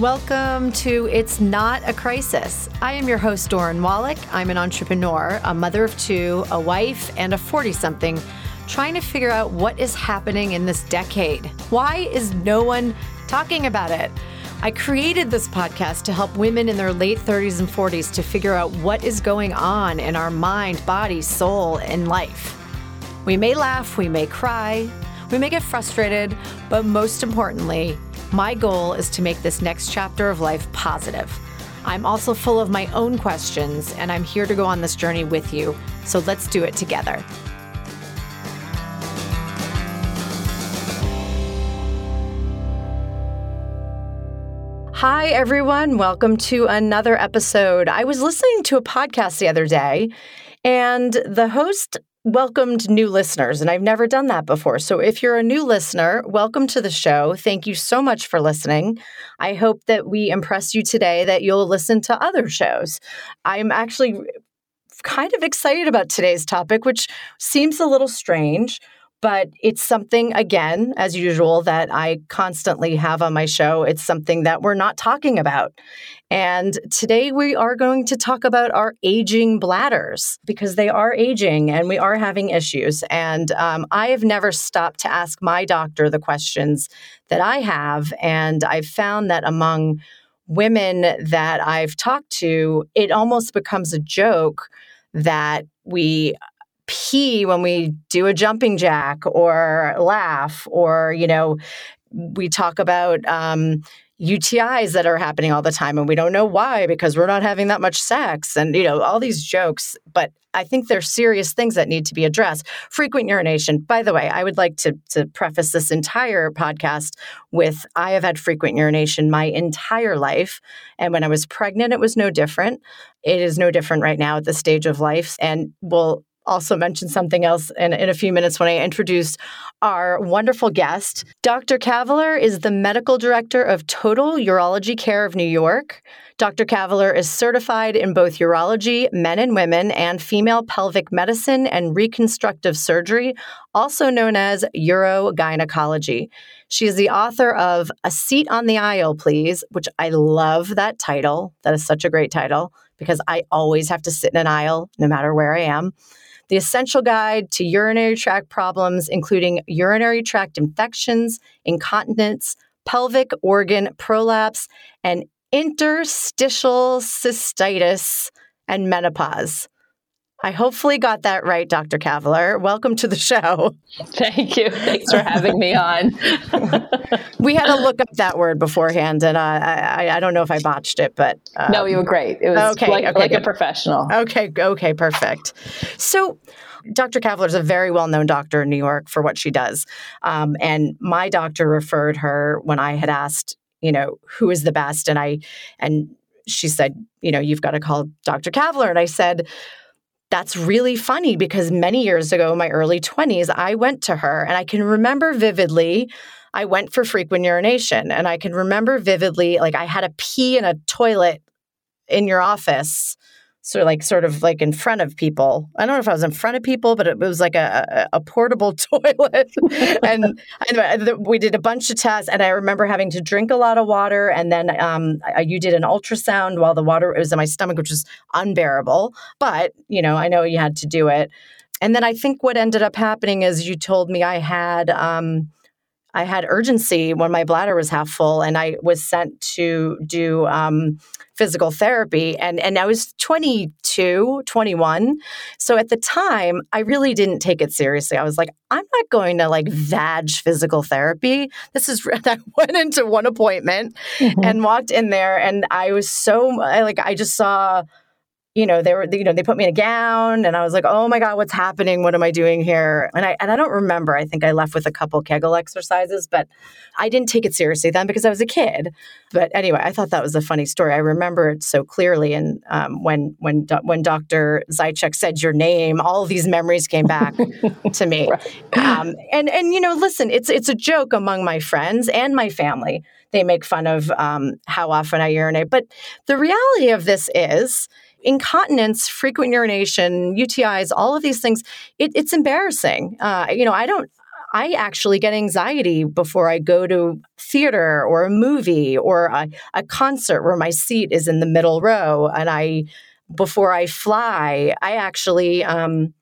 Welcome to It's Not a Crisis. I am your host, Doran Wallach. I'm an entrepreneur, a mother of two, a wife, and a 40 something trying to figure out what is happening in this decade. Why is no one talking about it? I created this podcast to help women in their late 30s and 40s to figure out what is going on in our mind, body, soul, and life. We may laugh, we may cry, we may get frustrated, but most importantly, my goal is to make this next chapter of life positive. I'm also full of my own questions, and I'm here to go on this journey with you. So let's do it together. Hi, everyone. Welcome to another episode. I was listening to a podcast the other day, and the host welcomed new listeners, and I've never done that before. So if you're a new listener, welcome to the show. Thank you so much for listening. I hope that we impress you today, that you'll listen to other shows. I'm actually kind of excited about today's topic, which seems a little strange but it's something again as usual that i constantly have on my show. It's something that we're not talking about. And today we are going to talk about our aging bladders because they are aging and we are having issues. And um, i have never stopped to ask my doctor the questions that i have. And i've found that among women that i've talked to it almost becomes a joke that we pee when we do a jumping jack or laugh or you know we talk about um, UTIs that are happening all the time and we don't know why because we're not having that much sex and you know all these jokes but I think they're serious things that need to be addressed. Frequent urination. By the way, I would like to to preface this entire podcast with I have had frequent urination my entire life and when I was pregnant it was no different. It is no different right now at this stage of life and will also mention something else in, in a few minutes when I introduce our wonderful guest. Dr. Kavaler is the medical director of Total Urology Care of New York. Dr. Kavaler is certified in both urology, men and women, and female pelvic medicine and reconstructive surgery, also known as urogynecology. She is the author of A Seat on the Aisle, Please, which I love that title. That is such a great title because I always have to sit in an aisle no matter where I am the essential guide to urinary tract problems, including urinary tract infections, incontinence, pelvic organ prolapse, and interstitial cystitis and menopause. I hopefully got that right, Dr. Kavaler. Welcome to the show. Thank you. Thanks for having me on. we had to look up that word beforehand, and uh, I, I don't know if I botched it, but um, no, you were great. It was okay, like, okay, like a professional. Okay, okay, perfect. So. Dr. Kavaler is a very well known doctor in New York for what she does. Um, and my doctor referred her when I had asked, you know, who is the best? And I, and she said, you know, you've got to call Dr. Kavaler. And I said, that's really funny because many years ago, in my early 20s, I went to her and I can remember vividly. I went for frequent urination and I can remember vividly, like, I had a pee in a toilet in your office of like sort of like in front of people. I don't know if I was in front of people, but it was like a, a, a portable toilet. and anyway, we did a bunch of tests, and I remember having to drink a lot of water. And then um, I, you did an ultrasound while the water was in my stomach, which was unbearable. But you know, I know you had to do it. And then I think what ended up happening is you told me I had. Um, I had urgency when my bladder was half full, and I was sent to do um, physical therapy. And, and I was 22, 21. So at the time, I really didn't take it seriously. I was like, I'm not going to like vag physical therapy. This is, I went into one appointment mm-hmm. and walked in there, and I was so, like, I just saw you know, they were, you know, they put me in a gown and I was like, oh my God, what's happening? What am I doing here? And I, and I don't remember. I think I left with a couple Kegel exercises, but I didn't take it seriously then because I was a kid. But anyway, I thought that was a funny story. I remember it so clearly. And um, when, when, when Dr. Zychek said your name, all these memories came back to me. Right. Um, and, and, you know, listen, it's, it's a joke among my friends and my family. They make fun of um, how often I urinate. But the reality of this is, incontinence, frequent urination, UTIs, all of these things, it, it's embarrassing. Uh, you know, I don't. I actually get anxiety before I go to theater or a movie or a, a concert where my seat is in the middle row. And I, before I fly, I actually, um,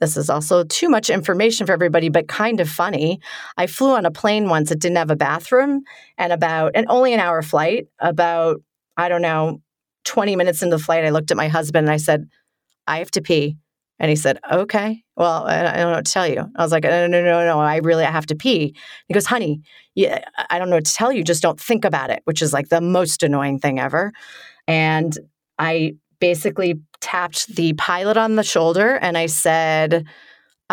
this is also too much information for everybody, but kind of funny. I flew on a plane once that didn't have a bathroom and about, and only an hour flight, about, I don't know, 20 minutes into the flight, I looked at my husband and I said, I have to pee. And he said, okay, well, I don't know what to tell you. I was like, no, no, no, no, I really have to pee. He goes, honey, yeah, I don't know what to tell you. Just don't think about it, which is like the most annoying thing ever. And I basically tapped the pilot on the shoulder and I said,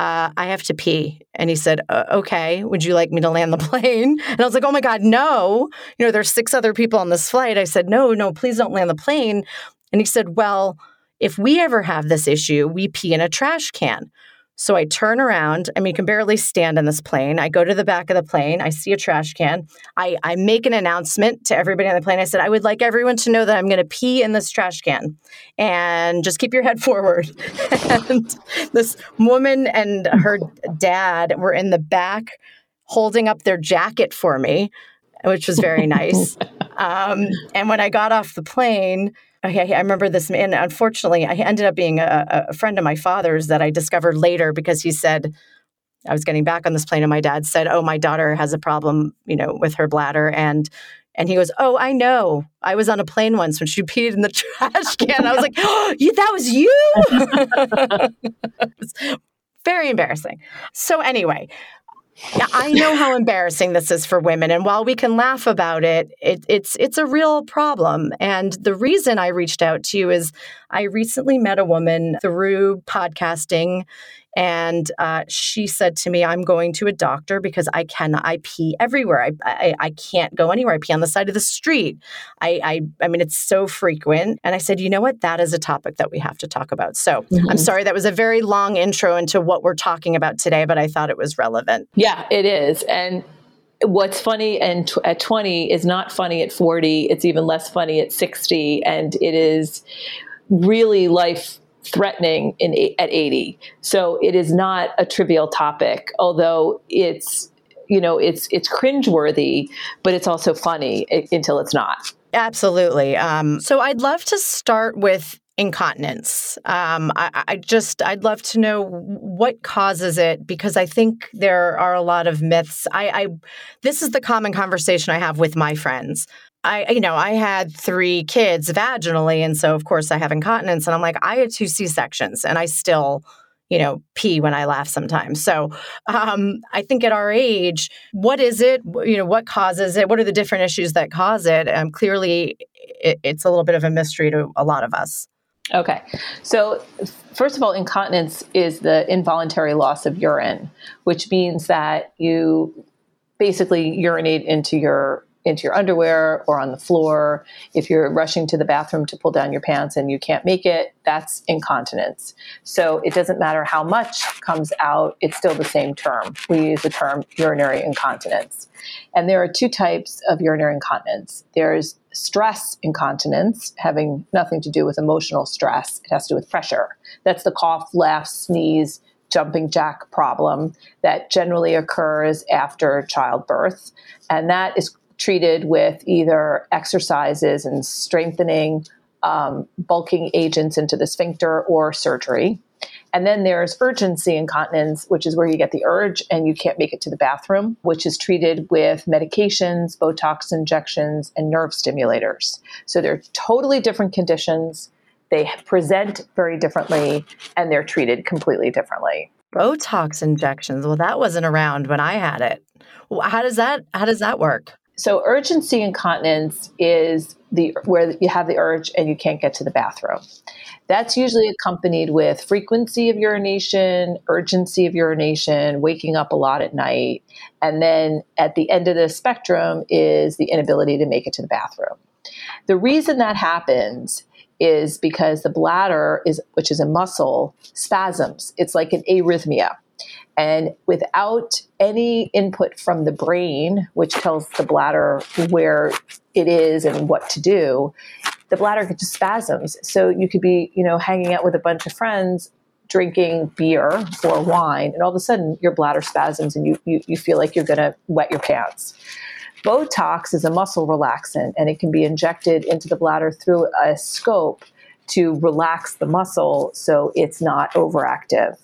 uh, I have to pee. And he said, uh, okay, would you like me to land the plane? And I was like, oh my God, no. You know, there's six other people on this flight. I said, no, no, please don't land the plane. And he said, well, if we ever have this issue, we pee in a trash can. So I turn around. I mean, you can barely stand in this plane. I go to the back of the plane. I see a trash can. I, I make an announcement to everybody on the plane. I said, I would like everyone to know that I'm going to pee in this trash can and just keep your head forward. and this woman and her dad were in the back holding up their jacket for me, which was very nice. um, and when I got off the plane, I, I remember this, and unfortunately, I ended up being a, a friend of my father's that I discovered later because he said, I was getting back on this plane, and my dad said, "Oh, my daughter has a problem, you know, with her bladder," and and he goes, "Oh, I know. I was on a plane once when she peed in the trash can." I was like, "Oh, that was you." very embarrassing. So anyway, I know how embarrassing this is for women, and while we can laugh about it, it, it's it's a real problem. And the reason I reached out to you is I recently met a woman through podcasting and uh, she said to me, I'm going to a doctor because I can I pee everywhere. I, I, I can't go anywhere. I pee on the side of the street. I, I I mean it's so frequent. And I said, you know what? That is a topic that we have to talk about. So mm-hmm. I'm sorry that was a very long intro into what we're talking about today, but I thought it was relevant. Yeah, it is. And what's funny and t- at 20 is not funny at 40. It's even less funny at 60. And it is really life threatening in at 80. So it is not a trivial topic, although it's you know it's it's cringeworthy, but it's also funny until it's not. Absolutely. Um, so I'd love to start with incontinence. Um, I, I, just, I'd love to know what causes it because I think there are a lot of myths. I, I, this is the common conversation I have with my friends. I, you know, I had three kids vaginally. And so, of course, I have incontinence. And I'm like, I had two C sections and I still, you know, pee when I laugh sometimes. So um, I think at our age, what is it? You know, what causes it? What are the different issues that cause it? Um, clearly, it, it's a little bit of a mystery to a lot of us. Okay. So, first of all, incontinence is the involuntary loss of urine, which means that you basically urinate into your into your underwear or on the floor. If you're rushing to the bathroom to pull down your pants and you can't make it, that's incontinence. So it doesn't matter how much comes out, it's still the same term. We use the term urinary incontinence. And there are two types of urinary incontinence there's stress incontinence, having nothing to do with emotional stress, it has to do with pressure. That's the cough, laugh, sneeze, jumping jack problem that generally occurs after childbirth. And that is treated with either exercises and strengthening um, bulking agents into the sphincter or surgery. And then there's urgency incontinence, which is where you get the urge and you can't make it to the bathroom, which is treated with medications, Botox injections, and nerve stimulators. So they're totally different conditions. They present very differently and they're treated completely differently. Botox injections. Well, that wasn't around when I had it. How does that how does that work? So urgency incontinence is the where you have the urge and you can't get to the bathroom. That's usually accompanied with frequency of urination, urgency of urination, waking up a lot at night, and then at the end of the spectrum is the inability to make it to the bathroom. The reason that happens is because the bladder is which is a muscle spasms. It's like an arrhythmia. And without any input from the brain, which tells the bladder where it is and what to do, the bladder just spasms. So you could be, you know, hanging out with a bunch of friends, drinking beer or wine, and all of a sudden your bladder spasms and you, you, you feel like you're going to wet your pants. Botox is a muscle relaxant and it can be injected into the bladder through a scope to relax the muscle so it's not overactive.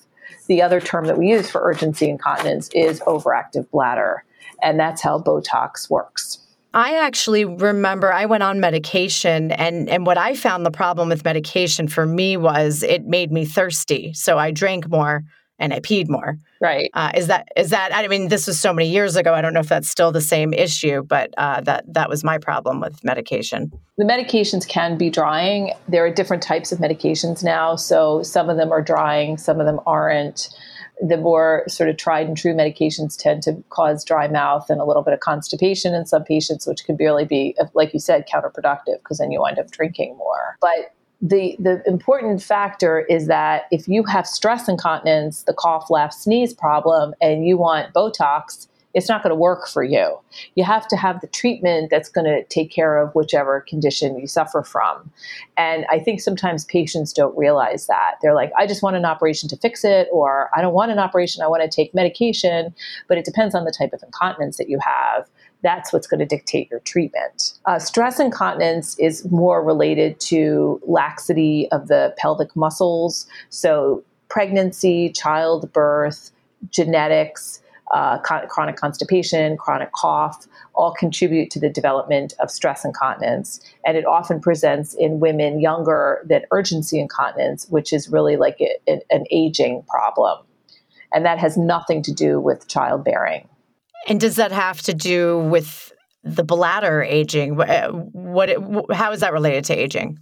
The other term that we use for urgency incontinence is overactive bladder, and that's how Botox works. I actually remember I went on medication and and what I found the problem with medication for me was it made me thirsty. So I drank more and I peed more. Right. Uh, is that is that? I mean, this was so many years ago. I don't know if that's still the same issue, but uh, that that was my problem with medication. The medications can be drying. There are different types of medications now. So some of them are drying, some of them aren't. The more sort of tried and true medications tend to cause dry mouth and a little bit of constipation in some patients, which can barely be, like you said, counterproductive because then you wind up drinking more. But the the important factor is that if you have stress incontinence, the cough, laugh, sneeze problem, and you want Botox, it's not going to work for you. You have to have the treatment that's going to take care of whichever condition you suffer from. And I think sometimes patients don't realize that. They're like, I just want an operation to fix it, or I don't want an operation, I want to take medication. But it depends on the type of incontinence that you have that's what's going to dictate your treatment. Uh, stress incontinence is more related to laxity of the pelvic muscles. So, pregnancy, childbirth, genetics, uh, chronic constipation, chronic cough, all contribute to the development of stress incontinence. And it often presents in women younger than urgency incontinence, which is really like a, an aging problem. And that has nothing to do with childbearing. And does that have to do with the bladder aging? Uh, what, how is that related to aging?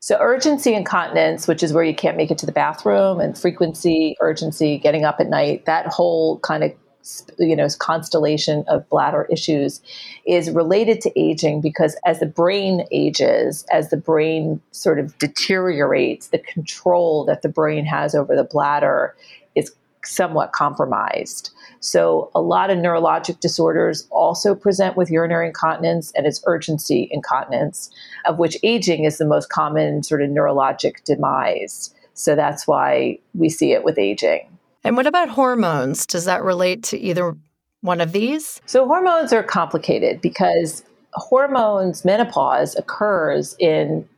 So, urgency incontinence, which is where you can't make it to the bathroom, and frequency, urgency, getting up at night, that whole kind of you know constellation of bladder issues is related to aging because as the brain ages as the brain sort of deteriorates the control that the brain has over the bladder is somewhat compromised so, a lot of neurologic disorders also present with urinary incontinence and it's urgency incontinence, of which aging is the most common sort of neurologic demise. So, that's why we see it with aging. And what about hormones? Does that relate to either one of these? So, hormones are complicated because hormones, menopause occurs in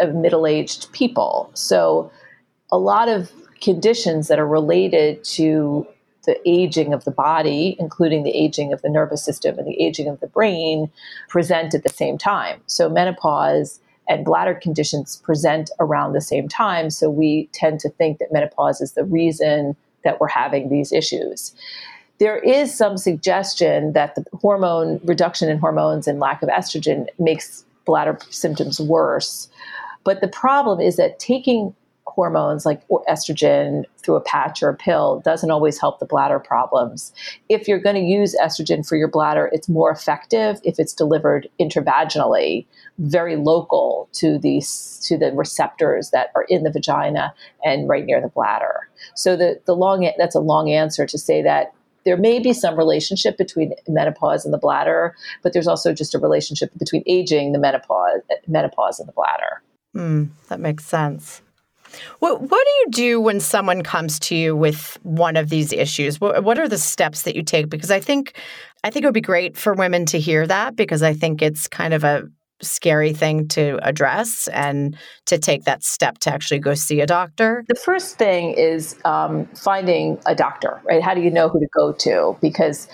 uh, middle aged people. So, a lot of conditions that are related to the aging of the body, including the aging of the nervous system and the aging of the brain, present at the same time. So, menopause and bladder conditions present around the same time. So, we tend to think that menopause is the reason that we're having these issues. There is some suggestion that the hormone reduction in hormones and lack of estrogen makes bladder symptoms worse. But the problem is that taking hormones like estrogen through a patch or a pill doesn't always help the bladder problems. If you're going to use estrogen for your bladder, it's more effective if it's delivered intravaginally, very local to these to the receptors that are in the vagina and right near the bladder. So the the long that's a long answer to say that there may be some relationship between menopause and the bladder, but there's also just a relationship between aging, the menopause, menopause, and the bladder. Mm, that makes sense. What What do you do when someone comes to you with one of these issues? What, what are the steps that you take? Because I think I think it would be great for women to hear that because I think it's kind of a scary thing to address and to take that step to actually go see a doctor? The first thing is um, finding a doctor, right? How do you know who to go to? Because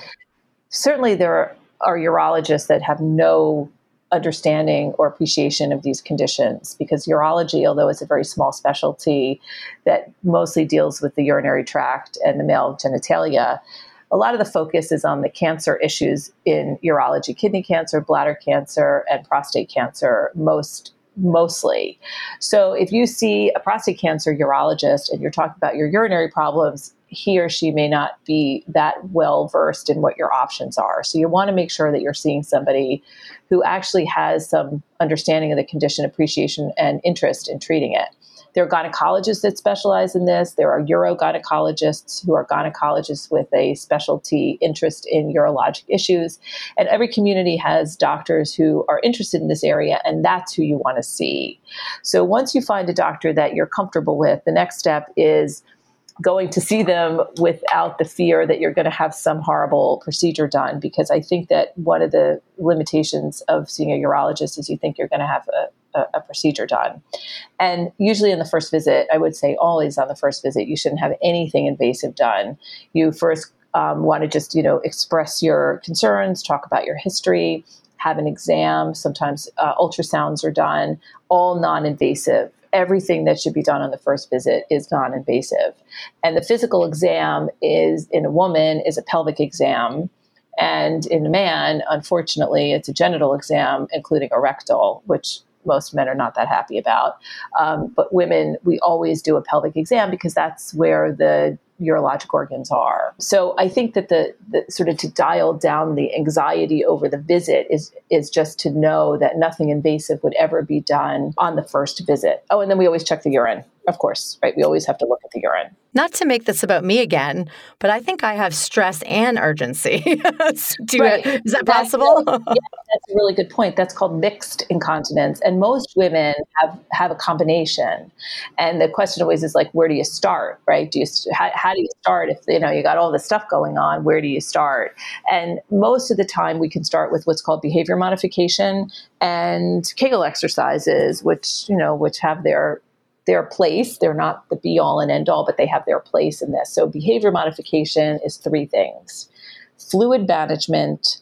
certainly there are, urologists that have no understanding or appreciation of these conditions because urology, although it's a very small specialty that mostly deals with the urinary tract and the male genitalia, a lot of the focus is on the cancer issues in urology kidney cancer, bladder cancer, and prostate cancer, most mostly. So if you see a prostate cancer urologist and you're talking about your urinary problems, he or she may not be that well versed in what your options are. So you want to make sure that you're seeing somebody who actually has some understanding of the condition, appreciation, and interest in treating it. There are gynecologists that specialize in this. There are urogynecologists who are gynecologists with a specialty interest in urologic issues. And every community has doctors who are interested in this area, and that's who you want to see. So once you find a doctor that you're comfortable with, the next step is going to see them without the fear that you're going to have some horrible procedure done because I think that one of the limitations of seeing a urologist is you think you're going to have a, a, a, procedure done. And usually in the first visit, I would say always on the first visit, you shouldn't have anything invasive done. You first um, want to just, you know, express your concerns, talk about your history, have an exam. Sometimes uh, ultrasounds are done, all non invasive everything that should be done on the first visit is non-invasive. And the physical exam is in a woman is a pelvic exam. And in a man unfortunately it's a genital exam including a rectal which most men are not that happy about. Um, but women we always do a pelvic exam because that's where the urologic organs are. So I think that the, the, sort of to dial down the anxiety over the visit is is just to know that nothing invasive would ever be done on the first visit. Oh, and then we always check the urine, of course, right? We always have to look at the urine. Not to make this about me again, but I think I have stress and urgency. Do right. you, is that possible? That's, yeah, that's a really good point. That's called mixed incontinence, and most women have have a combination. And the question always is like, where do you start? Right? Do you how, how do you start if you know you got all this stuff going on? Where do you start? And most of the time, we can start with what's called behavior modification and Kegel exercises, which you know which have their their place. They're not the be all and end all, but they have their place in this. So, behavior modification is three things fluid management,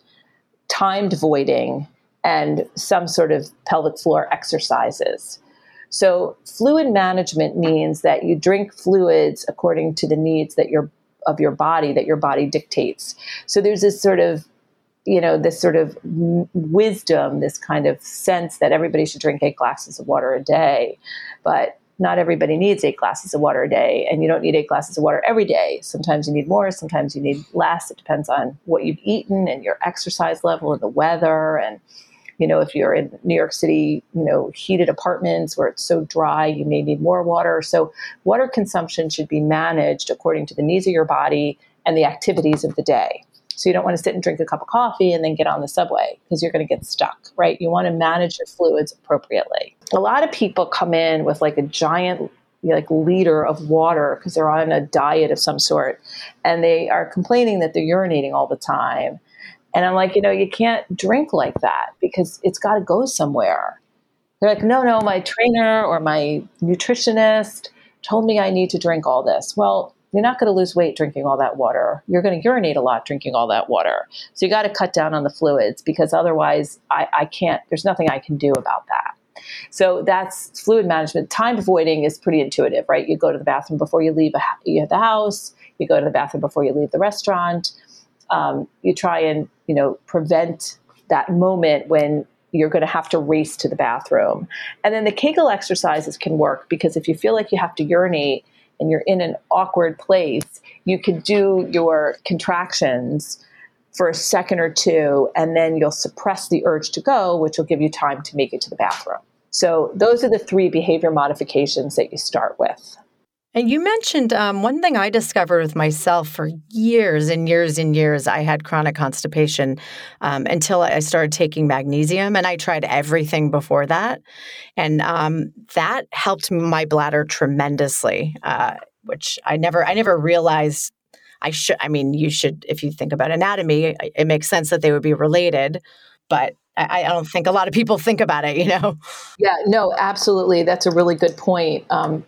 timed voiding, and some sort of pelvic floor exercises. So, fluid management means that you drink fluids according to the needs that your of your body that your body dictates. So there's this sort of you know this sort of wisdom, this kind of sense that everybody should drink eight glasses of water a day, but not everybody needs eight glasses of water a day, and you don't need eight glasses of water every day. Sometimes you need more, sometimes you need less. It depends on what you've eaten and your exercise level and the weather. And, you know, if you're in New York City, you know, heated apartments where it's so dry, you may need more water. So, water consumption should be managed according to the needs of your body and the activities of the day. So you don't want to sit and drink a cup of coffee and then get on the subway because you're going to get stuck, right? You want to manage your fluids appropriately. A lot of people come in with like a giant like liter of water because they're on a diet of some sort and they are complaining that they're urinating all the time. And I'm like, you know, you can't drink like that because it's got to go somewhere. They're like, no, no, my trainer or my nutritionist told me I need to drink all this. Well, you're not going to lose weight drinking all that water. You're going to urinate a lot drinking all that water. So you got to cut down on the fluids because otherwise, I, I can't, there's nothing I can do about that. So that's fluid management. Timed voiding is pretty intuitive, right? You go to the bathroom before you leave a, the house, you go to the bathroom before you leave the restaurant. Um, you try and, you know, prevent that moment when you're going to have to race to the bathroom. And then the Kegel exercises can work because if you feel like you have to urinate, and you're in an awkward place, you can do your contractions for a second or two, and then you'll suppress the urge to go, which will give you time to make it to the bathroom. So, those are the three behavior modifications that you start with. And you mentioned um, one thing I discovered with myself for years and years and years. I had chronic constipation um, until I started taking magnesium, and I tried everything before that, and um, that helped my bladder tremendously. Uh, which I never, I never realized. I should. I mean, you should. If you think about anatomy, it makes sense that they would be related, but I, I, don't think a lot of people think about it, you know? Yeah, no, absolutely. That's a really good point. Um,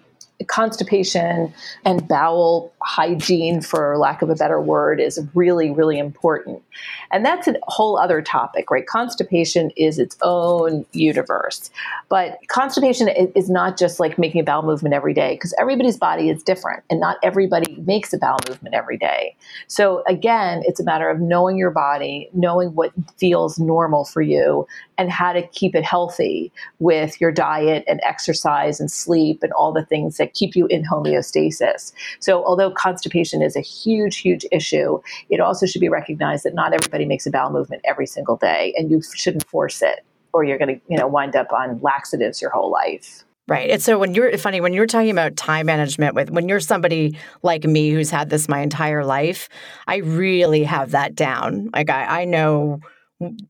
constipation and bowel hygiene, for lack of a better word, is really, really important. And that's a whole other topic, right? Constipation is its own universe. But constipation is not just like making a bowel movement every day, because everybody's body is different, and not everybody makes a bowel movement every day. So, again, it's a matter of knowing your body, knowing what feels normal for you, and how to keep it healthy with your diet and exercise and sleep and all the things that keep you in homeostasis. So, although constipation is a huge, huge issue, it also should be recognized that not everybody makes a bowel movement every single day, and you shouldn't force it, or you're going to, you know, wind up on laxatives your whole life. Right. And so when you're funny, when you're talking about time management with when you're somebody like me who's had this my entire life, I really have that down. Like I, I know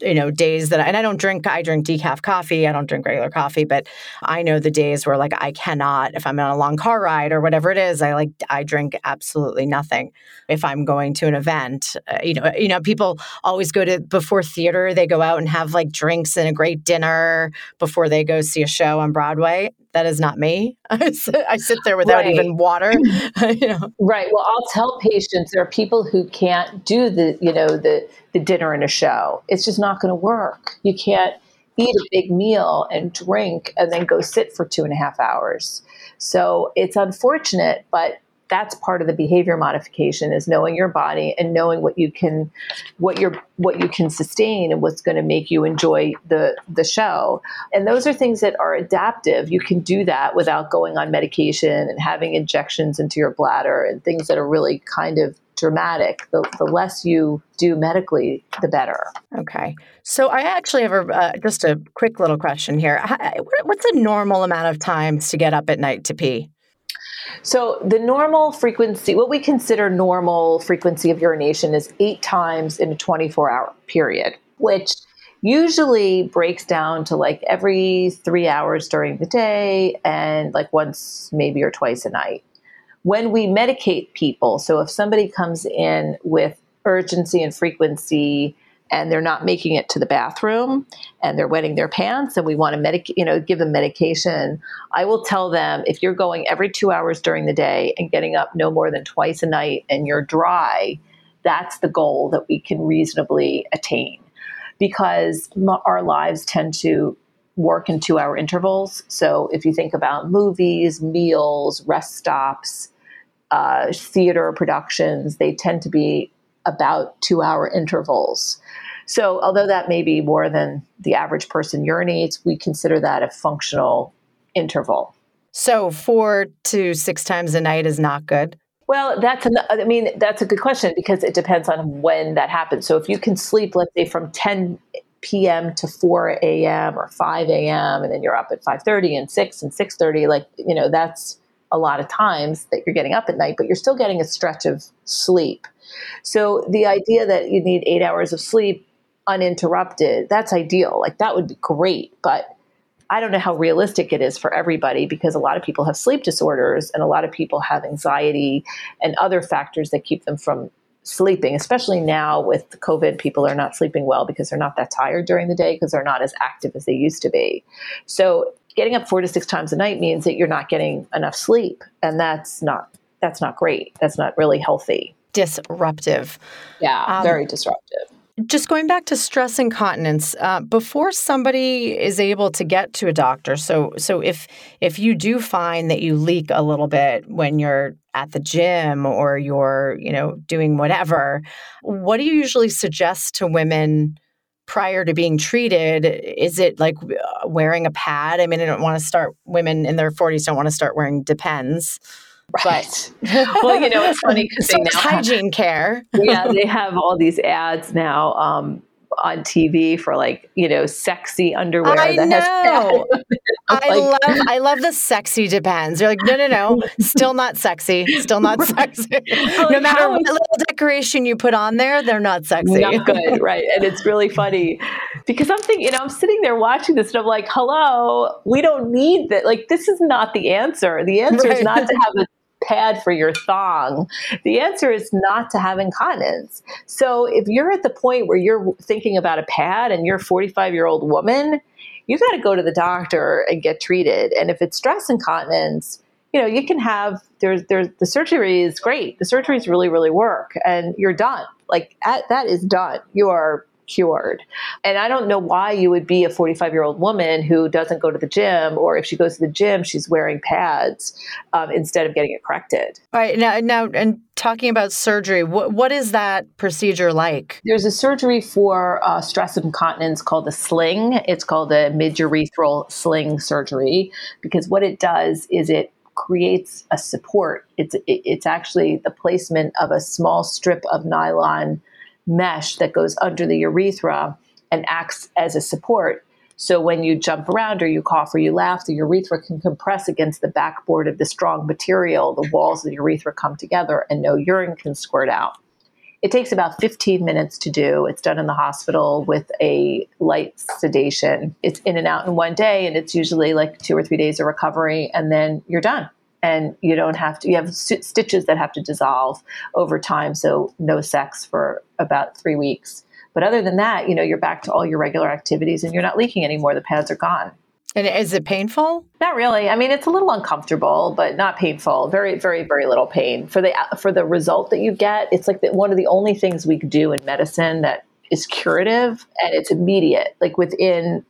you know days that I, and I don't drink I drink decaf coffee I don't drink regular coffee but I know the days where like I cannot if I'm on a long car ride or whatever it is I like I drink absolutely nothing. If I'm going to an event uh, you know you know people always go to before theater they go out and have like drinks and a great dinner before they go see a show on Broadway that is not me. I sit, there without right. even water. you know. Right. Well, I'll tell patients there are people who can't do the, you know, the the dinner and a show. It's just not going to work. You can't eat a big meal and drink and then go sit for two and a half hours. So it's unfortunate, but that's part of the behavior modification is knowing your body and knowing what you can what you're what you can sustain and what's going to make you enjoy the the show. And those are things that are adaptive. You can do that without going on medication and having injections into your bladder and things that are really kind of dramatic. The, the less you do medically the better. Okay. So i actually have a, uh, just a quick little question here. What's a normal amount of times to get up at night to pee so the normal frequency, what we consider normal frequency of urination is eight times in a 24 hour period, which usually breaks down to like every three hours during the day and like once maybe or twice a night. When we medicate people, so if somebody comes in with urgency and frequency and they're not making it to the bathroom and they're wetting their pants and we want to medic you know give them medication. I will tell them if you're going every two hours during the day and getting up no more than twice a night and you're dry that's the goal that we can reasonably attain. Because our lives tend to work in two hour intervals. So if you think about movies meals rest stops uh, theater productions they tend to be about two hour intervals. So, although that may be more than the average person urinates, we consider that a functional interval. So, four to six times a night is not good? Well, that's an, I mean that's a good question because it depends on when that happens. So if you can sleep, let's say from 10 p.m. to 4 a.m. or 5 a.m. and then you're up at 5:30 and 6 and 6:30, like you know that's a lot of times that you're getting up at night, but you're still getting a stretch of sleep. So the idea that you need eight hours of sleep uninterrupted, that's ideal. Like that would be great. But I don't know how realistic it is for everybody because a lot of people have sleep disorders and a lot of people have anxiety and other factors that keep them from sleeping, especially now with COVID, people are not sleeping well because they're not that tired during the day because they're not as active as they used to be. So getting up four to six times a night means that you're not getting enough sleep. And that's not that's not great. That's not really healthy disruptive. Yeah, um, very disruptive. Just going back to stress incontinence, uh, before somebody is able to get to a doctor. So, so if if you do find that you leak a little bit when you're at the gym or you're, you know, doing whatever, what do you usually suggest to women? prior to being treated is it like uh, wearing a pad i mean i don't want to start women in their 40s don't want to start wearing depends Right. But well, you know, it's funny because they now hygiene have, care. yeah, they have all these ads now um, on TV for like you know sexy underwear. I that know. Has I like, love I love the sexy depends. You're like no no no, still not sexy, still not sexy. Like, no matter what little decoration you put on there, they're not sexy. Not good, right? And it's really funny because I'm thinking, you know, I'm sitting there watching this and I'm like, hello, we don't need that. Like this is not the answer. The answer right. is not to have a pad for your thong? The answer is not to have incontinence. So if you're at the point where you're thinking about a pad and you're a 45 year old woman, you got to go to the doctor and get treated. And if it's stress incontinence, you know, you can have there's there's the surgery is great. The surgeries really really work, and you're done. Like at, that is done. You are cured. And I don't know why you would be a 45 year old woman who doesn't go to the gym, or if she goes to the gym, she's wearing pads um, instead of getting it corrected. All right. Now, now, and talking about surgery, what, what is that procedure like? There's a surgery for uh, stress incontinence called a sling. It's called a midurethral sling surgery because what it does is it creates a support. It's it's actually the placement of a small strip of nylon mesh that goes under the urethra and acts as a support. So when you jump around or you cough or you laugh, the urethra can compress against the backboard of the strong material. The walls of the urethra come together and no urine can squirt out. It takes about 15 minutes to do. It's done in the hospital with a light sedation. It's in and out in one day, and it's usually like two or three days of recovery, and then you're done. And you don't have to, you have st- stitches that have to dissolve over time. So, no sex for about three weeks. But other than that, you know, you're back to all your regular activities and you're not leaking anymore. The pads are gone. And is it painful? Not really. I mean, it's a little uncomfortable, but not painful. Very, very, very little pain for the for the result that you get. It's like the, one of the only things we do in medicine that is curative, and it's immediate. Like within,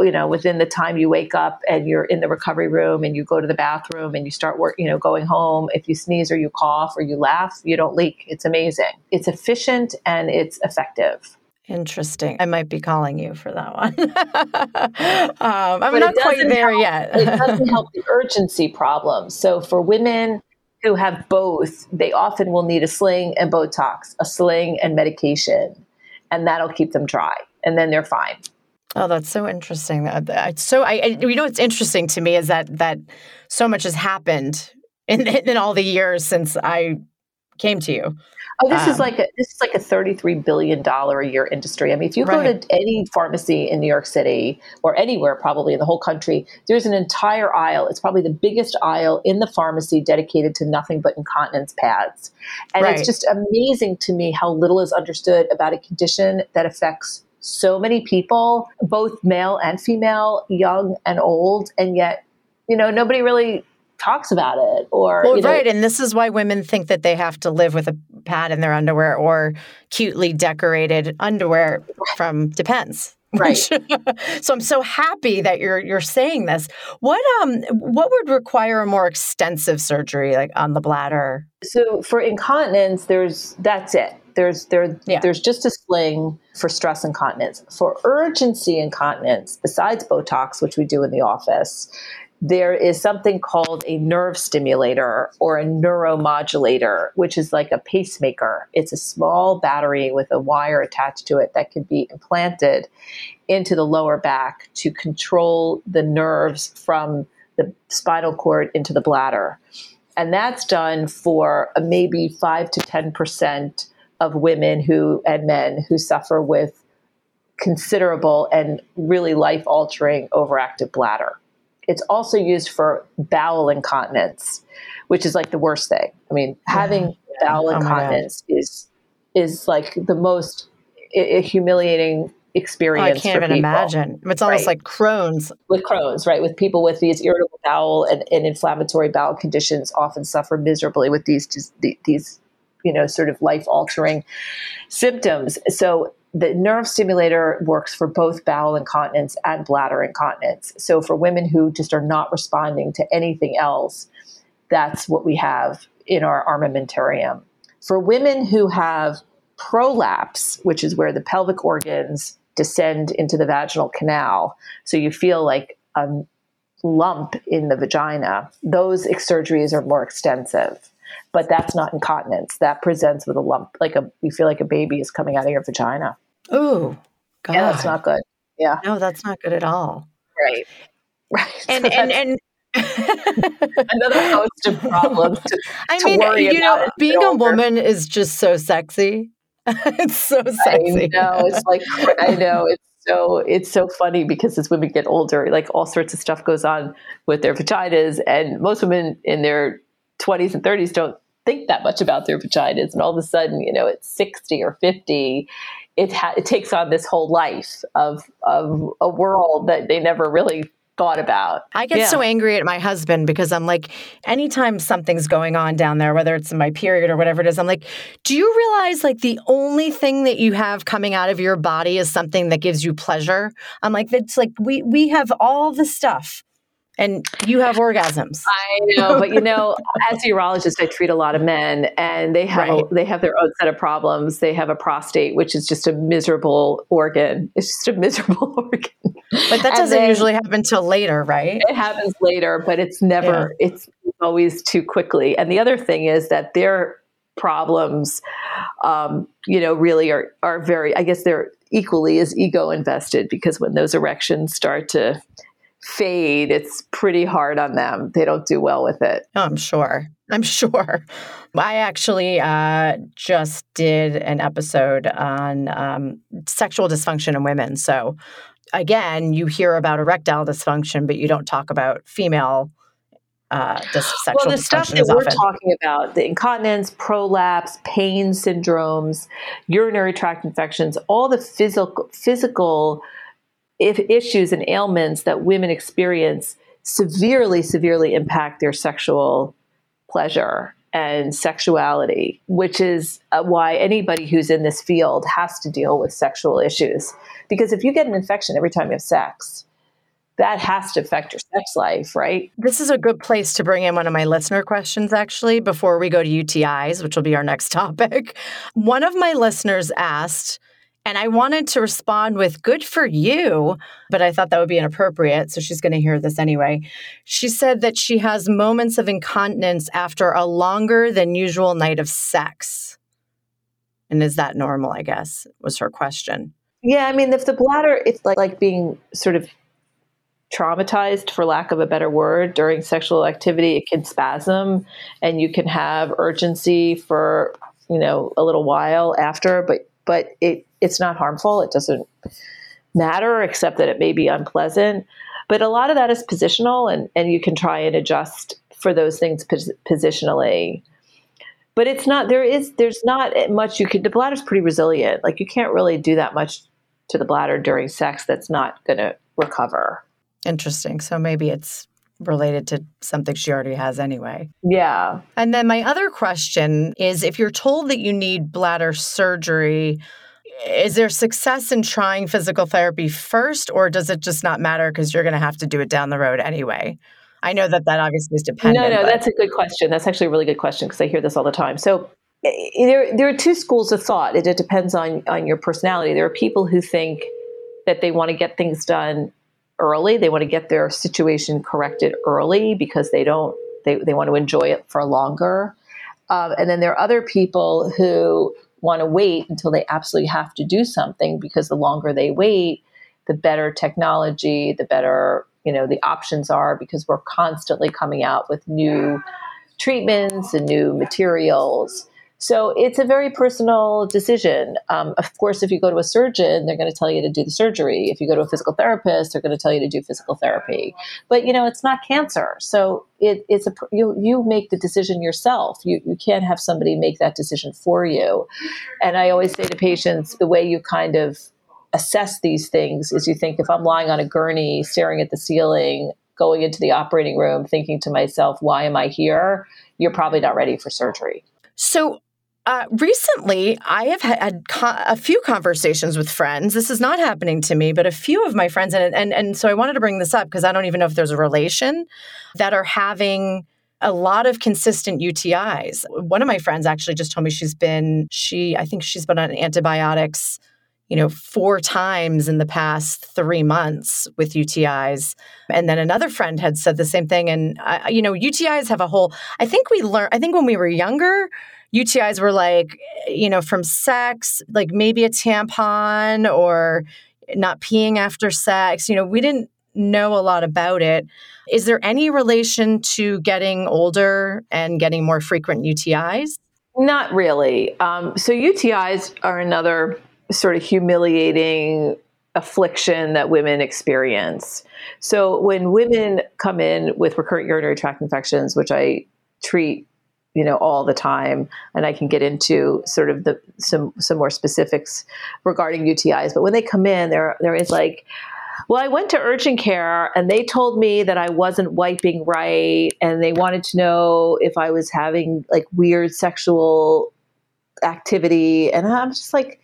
you know, within the time you wake up and you're in the recovery room and you go to the bathroom and you start work, you know, going home. If you sneeze or you cough or you laugh, you don't leak. It's amazing. It's efficient and it's effective. Interesting. I might be calling you for that one. um, I'm but not quite there help, yet. it doesn't help the urgency problem. So for women who have both, they often will need a sling and Botox, a sling and medication, and that'll keep them dry, and then they're fine. Oh, that's so interesting. So I, I, you know, what's interesting to me is that that so much has happened in in all the years since I came to you. Oh, this um, is like a, this is like a thirty-three billion dollar a year industry. I mean, if you right. go to any pharmacy in New York City or anywhere, probably in the whole country, there's an entire aisle. It's probably the biggest aisle in the pharmacy dedicated to nothing but incontinence pads, and right. it's just amazing to me how little is understood about a condition that affects so many people, both male and female, young and old, and yet, you know, nobody really talks about it or well, you know, right and this is why women think that they have to live with a pad in their underwear or cutely decorated underwear from depends. Right. So i'm so happy that you're you're saying this. What um what would require a more extensive surgery like on the bladder? So for incontinence there's that's it there's there yeah. there's just a sling for stress incontinence for urgency incontinence besides botox which we do in the office there is something called a nerve stimulator or a neuromodulator, which is like a pacemaker. It's a small battery with a wire attached to it that can be implanted into the lower back to control the nerves from the spinal cord into the bladder. And that's done for maybe 5 to 10% of women who and men who suffer with considerable and really life altering overactive bladder it's also used for bowel incontinence, which is like the worst thing. I mean, mm-hmm. having yeah. bowel oh incontinence is is like the most I- humiliating experience. Oh, I can't even people. imagine. It's almost right. like Crohn's. With Crohn's, right? With people with these irritable bowel and, and inflammatory bowel conditions often suffer miserably with these these you know sort of life altering symptoms. So the nerve stimulator works for both bowel incontinence and bladder incontinence. So for women who just are not responding to anything else, that's what we have in our armamentarium. For women who have prolapse, which is where the pelvic organs descend into the vaginal canal, so you feel like a lump in the vagina, those surgeries are more extensive but that's not incontinence. That presents with a lump, like a you feel like a baby is coming out of your vagina. Oh, God. Yeah, that's not good. Yeah. No, that's not good at all. Right. Right. And so and and another host of problems to, I to mean, you know, being a woman is just so sexy. it's so sexy. I know. It's like I know. It's so it's so funny because as women get older, like all sorts of stuff goes on with their vaginas, and most women in their 20s and 30s don't think that much about their vaginas, and all of a sudden, you know, it's 60 or 50, it, ha- it takes on this whole life of of a world that they never really thought about. I get yeah. so angry at my husband because I'm like, anytime something's going on down there, whether it's in my period or whatever it is, I'm like, do you realize like the only thing that you have coming out of your body is something that gives you pleasure? I'm like, it's like we we have all the stuff and you have orgasms. I know, but you know, as a urologist, I treat a lot of men, and they have right. a, they have their own set of problems. They have a prostate, which is just a miserable organ. It's just a miserable organ. But that doesn't then, usually happen till later, right? It happens later, but it's never. Yeah. It's always too quickly. And the other thing is that their problems, um, you know, really are are very. I guess they're equally as ego invested because when those erections start to fade, it's pretty hard on them. They don't do well with it. Oh, I'm sure. I'm sure. I actually uh, just did an episode on um, sexual dysfunction in women. So, again, you hear about erectile dysfunction, but you don't talk about female uh, dys- sexual well, the stuff that we're often. talking about the incontinence, prolapse, pain syndromes, urinary tract infections, all the physical physical if issues and ailments that women experience severely, severely impact their sexual pleasure and sexuality, which is uh, why anybody who's in this field has to deal with sexual issues. Because if you get an infection every time you have sex, that has to affect your sex life, right? This is a good place to bring in one of my listener questions, actually, before we go to UTIs, which will be our next topic. One of my listeners asked, and I wanted to respond with good for you, but I thought that would be inappropriate. So she's going to hear this anyway. She said that she has moments of incontinence after a longer than usual night of sex. And is that normal? I guess was her question. Yeah, I mean, if the bladder, it's like, like being sort of traumatized, for lack of a better word, during sexual activity, it can spasm and you can have urgency for, you know, a little while after, but but it it's not harmful. It doesn't matter except that it may be unpleasant. But a lot of that is positional and, and you can try and adjust for those things pos- positionally. But it's not there is there's not much you can the bladder's pretty resilient. Like you can't really do that much to the bladder during sex that's not going to recover. Interesting. So maybe it's related to something she already has anyway. Yeah. And then my other question is if you're told that you need bladder surgery, is there success in trying physical therapy first, or does it just not matter because you're going to have to do it down the road anyway? I know that that obviously is dependent. On. No, no, but- that's a good question. That's actually a really good question because I hear this all the time. So eh, there, there are two schools of thought. It, it depends on on your personality. There are people who think that they want to get things done early. They want to get their situation corrected early because they don't they, they want to enjoy it for longer. Um, and then there are other people who want to wait until they absolutely have to do something because the longer they wait, the better technology, the better you know the options are because we're constantly coming out with new treatments and new materials. So it's a very personal decision. Um, of course, if you go to a surgeon, they're going to tell you to do the surgery. If you go to a physical therapist, they're going to tell you to do physical therapy. But you know, it's not cancer, so it, it's a you you make the decision yourself. You you can't have somebody make that decision for you. And I always say to patients, the way you kind of assess these things is you think if I'm lying on a gurney, staring at the ceiling, going into the operating room, thinking to myself, why am I here? You're probably not ready for surgery. So uh, recently, I have had co- a few conversations with friends. This is not happening to me, but a few of my friends, and and and so I wanted to bring this up because I don't even know if there's a relation that are having a lot of consistent UTIs. One of my friends actually just told me she's been she I think she's been on antibiotics, you know, four times in the past three months with UTIs. And then another friend had said the same thing. And uh, you know, UTIs have a whole. I think we learned. I think when we were younger. UTIs were like, you know, from sex, like maybe a tampon or not peeing after sex. You know, we didn't know a lot about it. Is there any relation to getting older and getting more frequent UTIs? Not really. Um, so UTIs are another sort of humiliating affliction that women experience. So when women come in with recurrent urinary tract infections, which I treat you know all the time and i can get into sort of the some some more specifics regarding utis but when they come in there there is like well i went to urgent care and they told me that i wasn't wiping right and they wanted to know if i was having like weird sexual activity. And i'm just like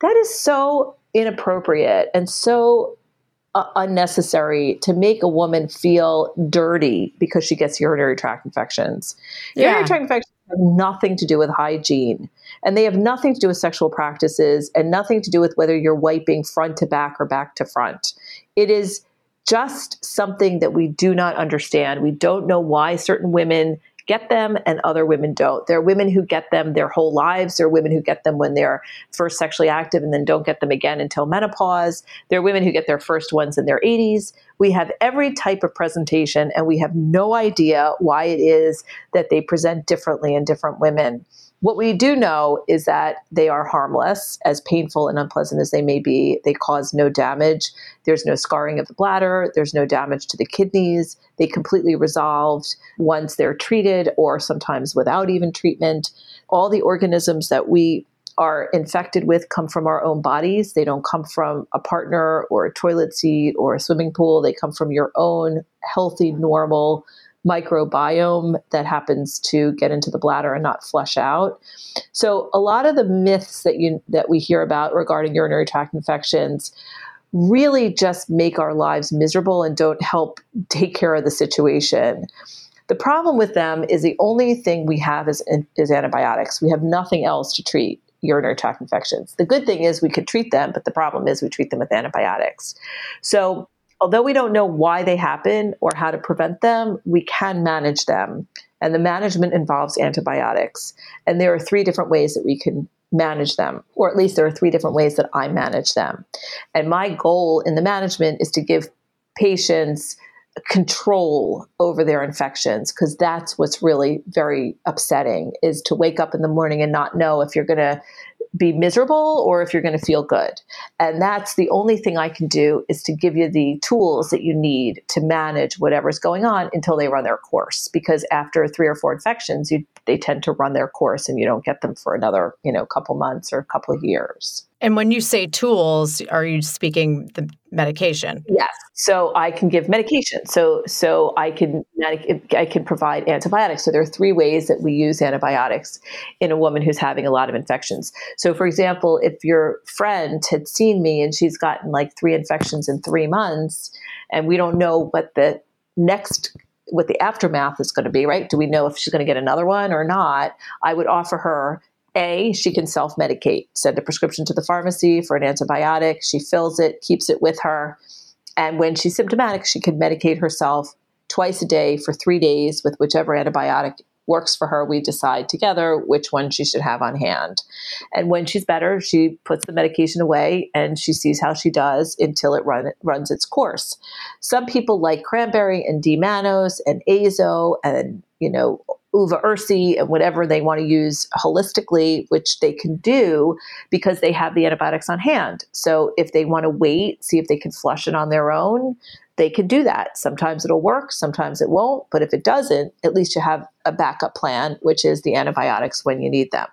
that is so inappropriate and so uh, unnecessary to make a woman feel dirty because she gets urinary tract infections. Yeah. Urinary tract infections have nothing to do with hygiene, and they have nothing to do with sexual practices, and nothing to do with whether you're wiping front to back or back to front. It is just something that we do not understand. We don't know why certain women get them and other women don't. There are women who get them their whole lives. There are women who get them when they're first sexually active and then don't get them again until menopause. There are women who get their first ones in their 80s. We have every type of presentation and we have no idea why it is that they present differently in different women. What we do know is that they are harmless, as painful and unpleasant as they may be. They cause no damage. There's no scarring of the bladder. There's no damage to the kidneys. They completely resolved once they're treated or sometimes without even treatment. All the organisms that we are infected with come from our own bodies. They don't come from a partner or a toilet seat or a swimming pool. They come from your own healthy, normal microbiome that happens to get into the bladder and not flush out. So a lot of the myths that you that we hear about regarding urinary tract infections really just make our lives miserable and don't help take care of the situation. The problem with them is the only thing we have is, is antibiotics. We have nothing else to treat urinary tract infections. The good thing is we could treat them, but the problem is we treat them with antibiotics. So although we don't know why they happen or how to prevent them, we can manage them. And the management involves antibiotics. And there are three different ways that we can manage them, or at least there are three different ways that I manage them. And my goal in the management is to give patients control over their infections because that's what's really very upsetting is to wake up in the morning and not know if you're going to be miserable or if you're going to feel good. And that's the only thing I can do is to give you the tools that you need to manage whatever's going on until they run their course. Because after three or four infections, you, they tend to run their course and you don't get them for another, you know, couple months or a couple of years. And when you say tools, are you speaking the medication? Yes. So I can give medication. So so I can I can provide antibiotics. So there are three ways that we use antibiotics in a woman who's having a lot of infections. So for example, if your friend had seen me and she's gotten like three infections in 3 months and we don't know what the next what the aftermath is going to be, right? Do we know if she's going to get another one or not? I would offer her a, she can self medicate, send a prescription to the pharmacy for an antibiotic. She fills it, keeps it with her. And when she's symptomatic, she can medicate herself twice a day for three days with whichever antibiotic works for her. We decide together which one she should have on hand. And when she's better, she puts the medication away and she sees how she does until it run, runs its course. Some people like cranberry and D-mannose and azo and you know uva ursi and whatever they want to use holistically, which they can do because they have the antibiotics on hand. So if they want to wait, see if they can flush it on their own, they can do that. Sometimes it'll work, sometimes it won't. But if it doesn't, at least you have a backup plan, which is the antibiotics when you need them.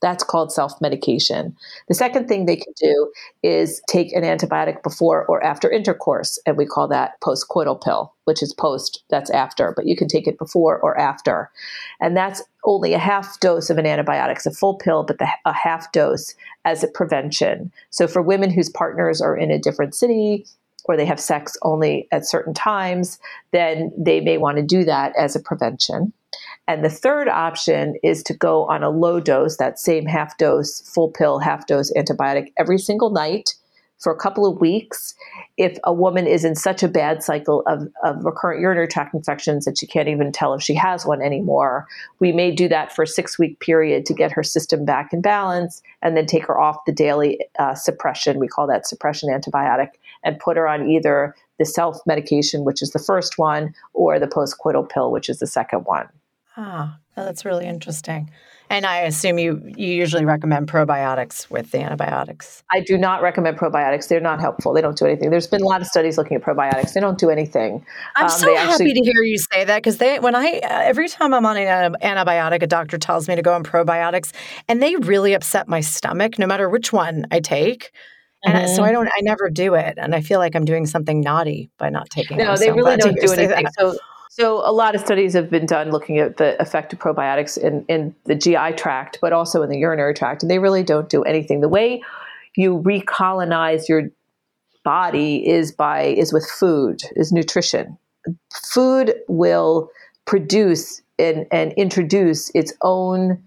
That's called self medication. The second thing they can do is take an antibiotic before or after intercourse, and we call that postcoital pill, which is post, that's after, but you can take it before or after. And that's only a half dose of an antibiotic. It's a full pill, but the, a half dose as a prevention. So for women whose partners are in a different city, or they have sex only at certain times, then they may want to do that as a prevention. And the third option is to go on a low dose, that same half dose, full pill, half dose antibiotic every single night for a couple of weeks. If a woman is in such a bad cycle of, of recurrent urinary tract infections that she can't even tell if she has one anymore, we may do that for a six week period to get her system back in balance and then take her off the daily uh, suppression. We call that suppression antibiotic and put her on either the self medication, which is the first one, or the postcoital pill, which is the second one. Ah, that's really interesting. And I assume you you usually recommend probiotics with the antibiotics. I do not recommend probiotics. They're not helpful. They don't do anything. There's been a lot of studies looking at probiotics. They don't do anything. I'm um, so happy actually, to hear you say that because they when I every time I'm on an antibiotic, a doctor tells me to go on probiotics, and they really upset my stomach, no matter which one I take. And mm-hmm. so I don't, I never do it, and I feel like I'm doing something naughty by not taking. No, them. they so really don't do anything. So so a lot of studies have been done looking at the effect of probiotics in, in the GI tract, but also in the urinary tract, and they really don't do anything. The way you recolonize your body is by is with food, is nutrition. Food will produce and, and introduce its own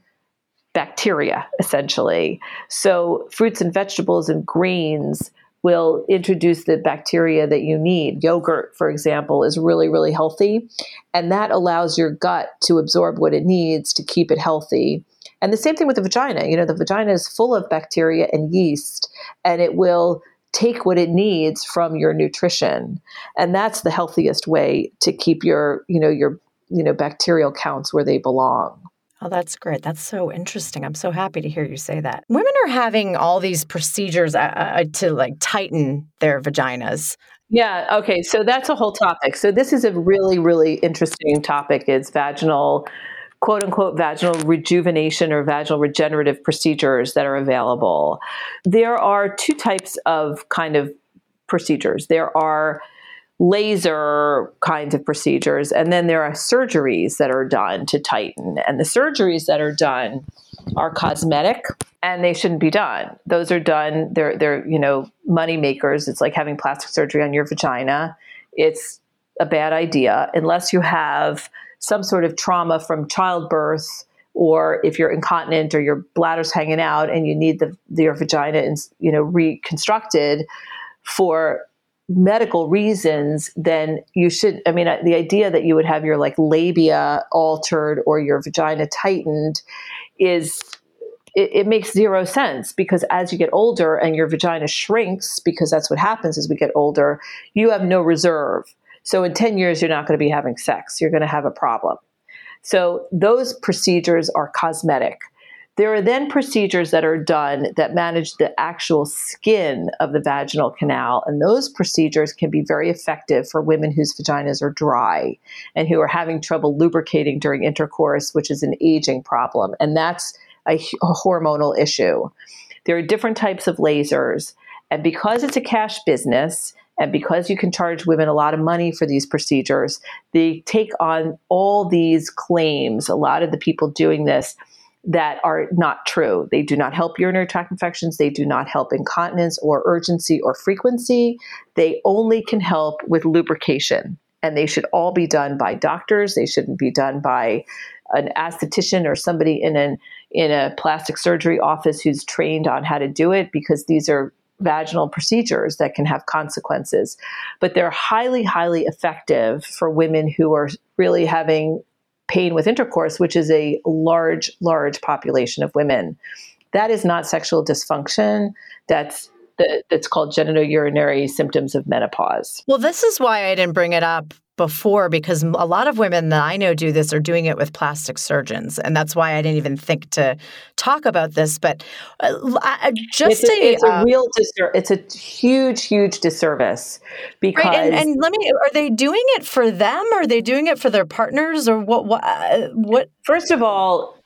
bacteria, essentially. So fruits and vegetables and greens will introduce the bacteria that you need. Yogurt, for example, is really, really healthy. And that allows your gut to absorb what it needs to keep it healthy. And the same thing with the vagina. You know, the vagina is full of bacteria and yeast, and it will take what it needs from your nutrition. And that's the healthiest way to keep your, you know, your, you know, bacterial counts where they belong. Oh, that's great. That's so interesting. I'm so happy to hear you say that. Women are having all these procedures uh, uh, to like tighten their vaginas. Yeah. Okay. So that's a whole topic. So this is a really, really interesting topic. Is vaginal, quote unquote, vaginal rejuvenation or vaginal regenerative procedures that are available. There are two types of kind of procedures. There are laser kinds of procedures. And then there are surgeries that are done to tighten. And the surgeries that are done are cosmetic and they shouldn't be done. Those are done, they're, they're you know, money makers. It's like having plastic surgery on your vagina. It's a bad idea unless you have some sort of trauma from childbirth or if you're incontinent or your bladder's hanging out and you need the, your vagina you know reconstructed for medical reasons, then you should. I mean, uh, the idea that you would have your like labia altered or your vagina tightened is it, it, makes zero sense because as you get older and your vagina shrinks, because that's what happens as we get older, you have no reserve. So in 10 years, you're not going to be having sex. You're going to have a problem. So those procedures are cosmetic. There are then procedures that are done that manage the actual skin of the vaginal canal, and those procedures can be very effective for women whose vaginas are dry and who are having trouble lubricating during intercourse, which is an aging problem, and that's a, a hormonal issue. There are different types of lasers, and because it's a cash business, and because you can charge women a lot of money for these procedures, they take on all these claims. A lot of the people doing this that are not true. They do not help urinary tract infections. They do not help incontinence or urgency or frequency. They only can help with lubrication. And they should all be done by doctors. They shouldn't be done by an esthetician or somebody in an in a plastic surgery office who's trained on how to do it because these are vaginal procedures that can have consequences. But they're highly, highly effective for women who are really having pain with intercourse, which is a large, large population of women. That is not sexual dysfunction. That's the, that's called genitourinary symptoms of menopause. Well, this is why I didn't bring it up before because a lot of women that I know do this are doing it with plastic surgeons, and that's why I didn't even think to talk about this. But uh, just it's a, a, it's a uh, real disser- it's a huge, huge disservice because right, and, and, let me are they doing it for them? Or are they doing it for their partners, or what? What? Uh, what? First of all,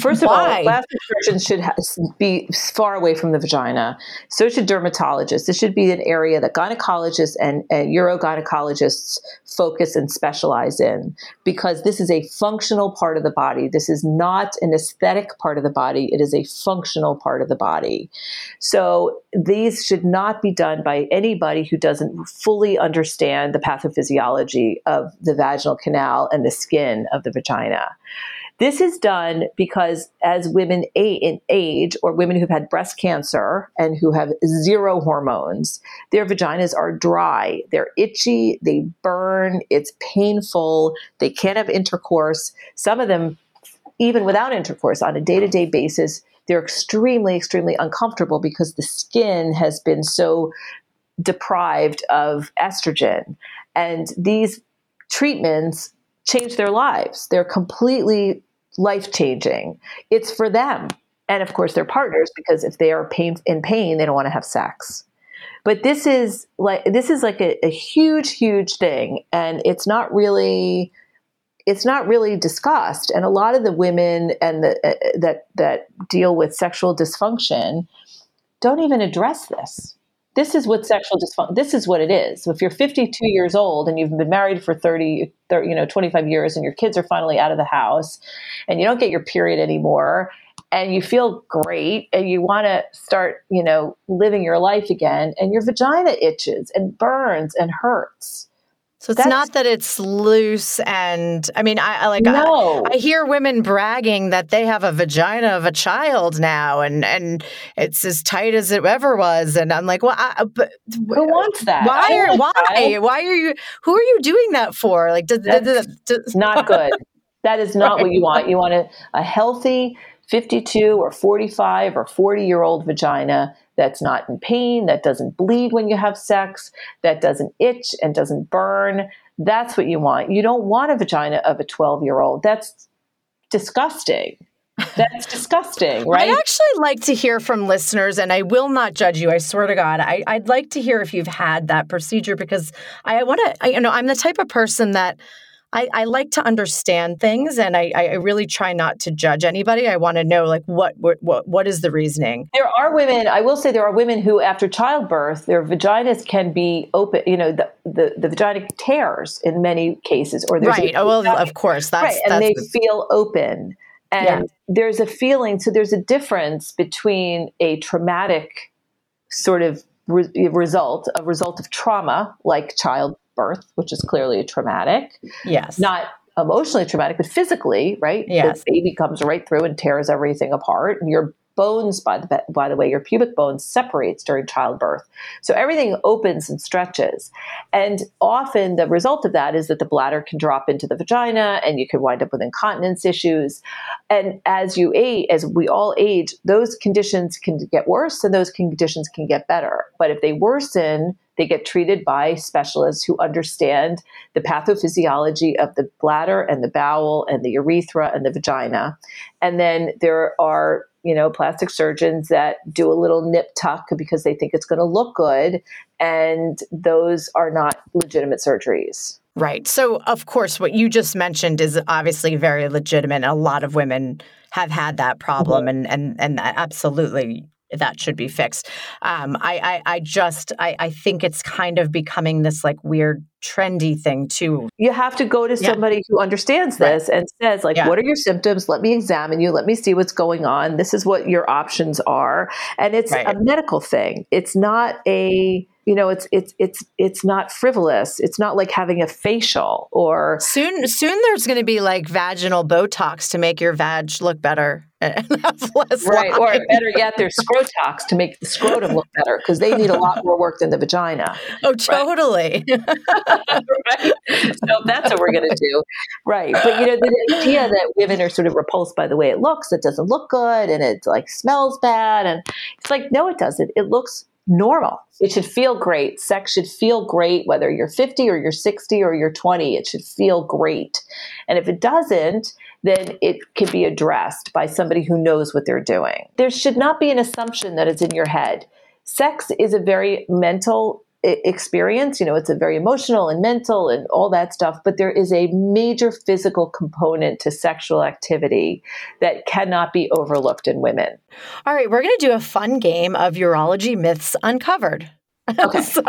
First of Why? all, plastic surgeons should ha- be far away from the vagina. So should dermatologists. This should be an area that gynecologists and, and urogynecologists focus and specialize in because this is a functional part of the body. This is not an aesthetic part of the body. It is a functional part of the body. So these should not be done by anybody who doesn't fully understand the pathophysiology of the vaginal canal and the skin of the vagina. This is done because as women age or women who've had breast cancer and who have zero hormones, their vaginas are dry, they're itchy, they burn, it's painful, they can't have intercourse. Some of them, even without intercourse, on a day to day basis, they're extremely, extremely uncomfortable because the skin has been so deprived of estrogen. And these treatments change their lives. They're completely life changing. It's for them and of course their partners because if they are pain in pain, they don't want to have sex. But this is like this is like a, a huge, huge thing, and it's not really it's not really discussed. And a lot of the women and the, uh, that that deal with sexual dysfunction don't even address this this is what sexual dysfunction this is what it is. So if you're 52 years old and you've been married for 30, 30, you know 25 years and your kids are finally out of the house and you don't get your period anymore and you feel great and you want to start you know living your life again and your vagina itches and burns and hurts So it's not that it's loose and I mean I, I like no. I, I, hear women bragging that they have a vagina of a child now and and it's as tight as it ever was and I'm like well I, uh, but who wants that? Why are why why are you who are you doing that for? Like does, does, does, not good. That is not right. what you want. You want a, a healthy 52 or 45 or 40 year old vagina that's not in pain, that doesn't bleed when you have sex, that doesn't itch and doesn't burn. That's what you want. You don't want a vagina of a 12 year old. That's disgusting. That's disgusting, right? I'd actually like to hear from listeners, and I will not judge you. I swear to God, I, would like to hear if you've had that procedure because I want to. You know, I'm the type of person that I, I like to understand things, and I, I really try not to judge anybody. I want to know like what, what what is the reasoning. There are women. I will say there are women who, after childbirth, their vaginas can be open. You know, the the, the vagina tears in many cases, or there's right. Oh, well, of course, that's right, and that's they the, feel open. And yeah. there's a feeling. So there's a difference between a traumatic sort of re- result, a result of trauma, like child birth, which is clearly traumatic. Yes. Not emotionally traumatic, but physically, right? Yes. The baby comes right through and tears everything apart. And your bones, by the by the way, your pubic bone separates during childbirth. So everything opens and stretches. And often the result of that is that the bladder can drop into the vagina and you can wind up with incontinence issues. And as you age, as we all age, those conditions can get worse and those conditions can get better. But if they worsen, they get treated by specialists who understand the pathophysiology of the bladder and the bowel and the urethra and the vagina. And then there are, you know, plastic surgeons that do a little nip tuck because they think it's going to look good. And those are not legitimate surgeries. Right. So, of course, what you just mentioned is obviously very legitimate. A lot of women have had that problem, mm-hmm. and and and absolutely that should be fixed. Um, I, I, I just I, I think it's kind of becoming this like weird trendy thing too. You have to go to somebody yeah. who understands this right. and says like, yeah. what are your symptoms? Let me examine you. Let me see what's going on. This is what your options are, and it's right. a medical thing. It's not a you know it's it's it's it's not frivolous. It's not like having a facial or soon soon there's going to be like vaginal botox to make your vag look better. Right or better yet there's scrotox to make the scrotum look better because they need a lot more work than the vagina. Oh totally. Right? so that's what we're going to do. Right but you know the idea that women are sort of repulsed by the way it looks it doesn't look good and it like smells bad and it's like no it doesn't. It looks normal. It should feel great. Sex should feel great, whether you're 50 or you're 60 or you're 20. It should feel great. And if it doesn't, then it can be addressed by somebody who knows what they're doing. There should not be an assumption that it's in your head. Sex is a very mental experience. You know, it's a very emotional and mental and all that stuff, but there is a major physical component to sexual activity that cannot be overlooked in women. All right, we're going to do a fun game of urology myths uncovered. Okay. so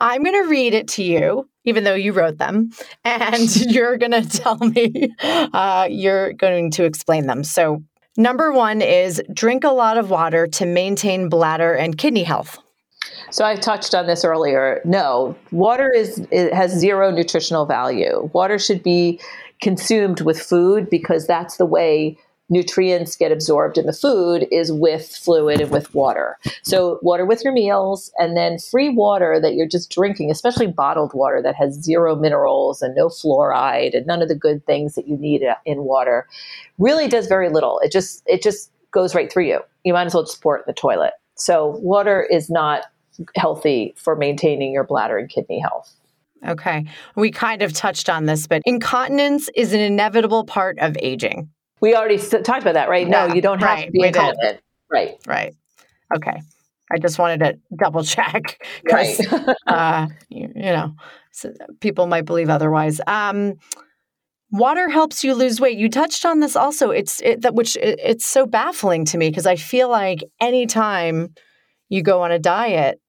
I'm going to read it to you, even though you wrote them, and you're going to tell me, uh, you're going to explain them. So, number one is drink a lot of water to maintain bladder and kidney health. So I touched on this earlier. No, water is it has zero nutritional value. Water should be consumed with food because that's the way nutrients get absorbed in the food is with fluid and with water. So water with your meals and then free water that you're just drinking, especially bottled water that has zero minerals and no fluoride and none of the good things that you need in water really does very little. It just it just goes right through you. You might as well just pour it in the toilet. So water is not healthy for maintaining your bladder and kidney health. Okay. We kind of touched on this, but incontinence is an inevitable part of aging. We already talked about that, right? Yeah, no, you don't have right, to be incontinent. Right. Right. Okay. I just wanted to double check because, right. uh, you, you, know, so people might believe otherwise. Um, water helps you lose weight. You touched on this also. It's it, that which it, it's so baffling to me because I feel like anytime you go on a diet,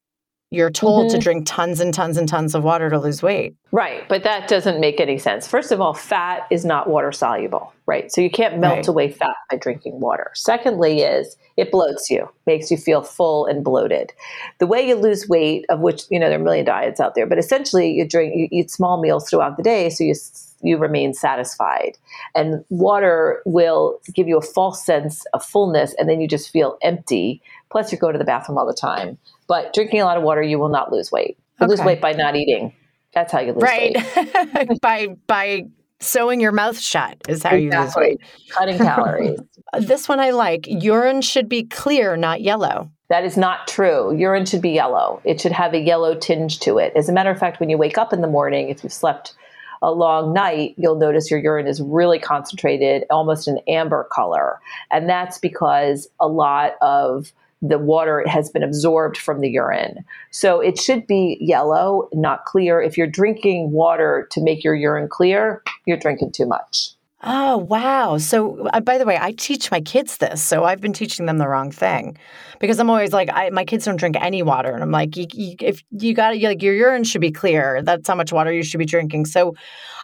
you're told mm-hmm. to drink tons and tons and tons of water to lose weight. Right, but that doesn't make any sense. First of all, fat is not water soluble, right? So you can't melt right. away fat by drinking water. Secondly is it bloats you, makes you feel full and bloated. The way you lose weight, of which, you know, there are a million diets out there, but essentially you drink you eat small meals throughout the day so you you remain satisfied. And water will give you a false sense of fullness and then you just feel empty. Plus you go to the bathroom all the time. But drinking a lot of water, you will not lose weight. You okay. lose weight by not eating. That's how you lose right. weight. Right. by by sewing your mouth shut is how exactly. you lose weight. Cutting calories. this one I like. Urine should be clear, not yellow. That is not true. Urine should be yellow. It should have a yellow tinge to it. As a matter of fact, when you wake up in the morning, if you've slept a long night, you'll notice your urine is really concentrated, almost an amber color. And that's because a lot of the water has been absorbed from the urine. So it should be yellow, not clear. If you're drinking water to make your urine clear, you're drinking too much. Oh, wow. So, uh, by the way, I teach my kids this. So, I've been teaching them the wrong thing because I'm always like, I, my kids don't drink any water. And I'm like, if you got it, like, your urine should be clear. That's how much water you should be drinking. So,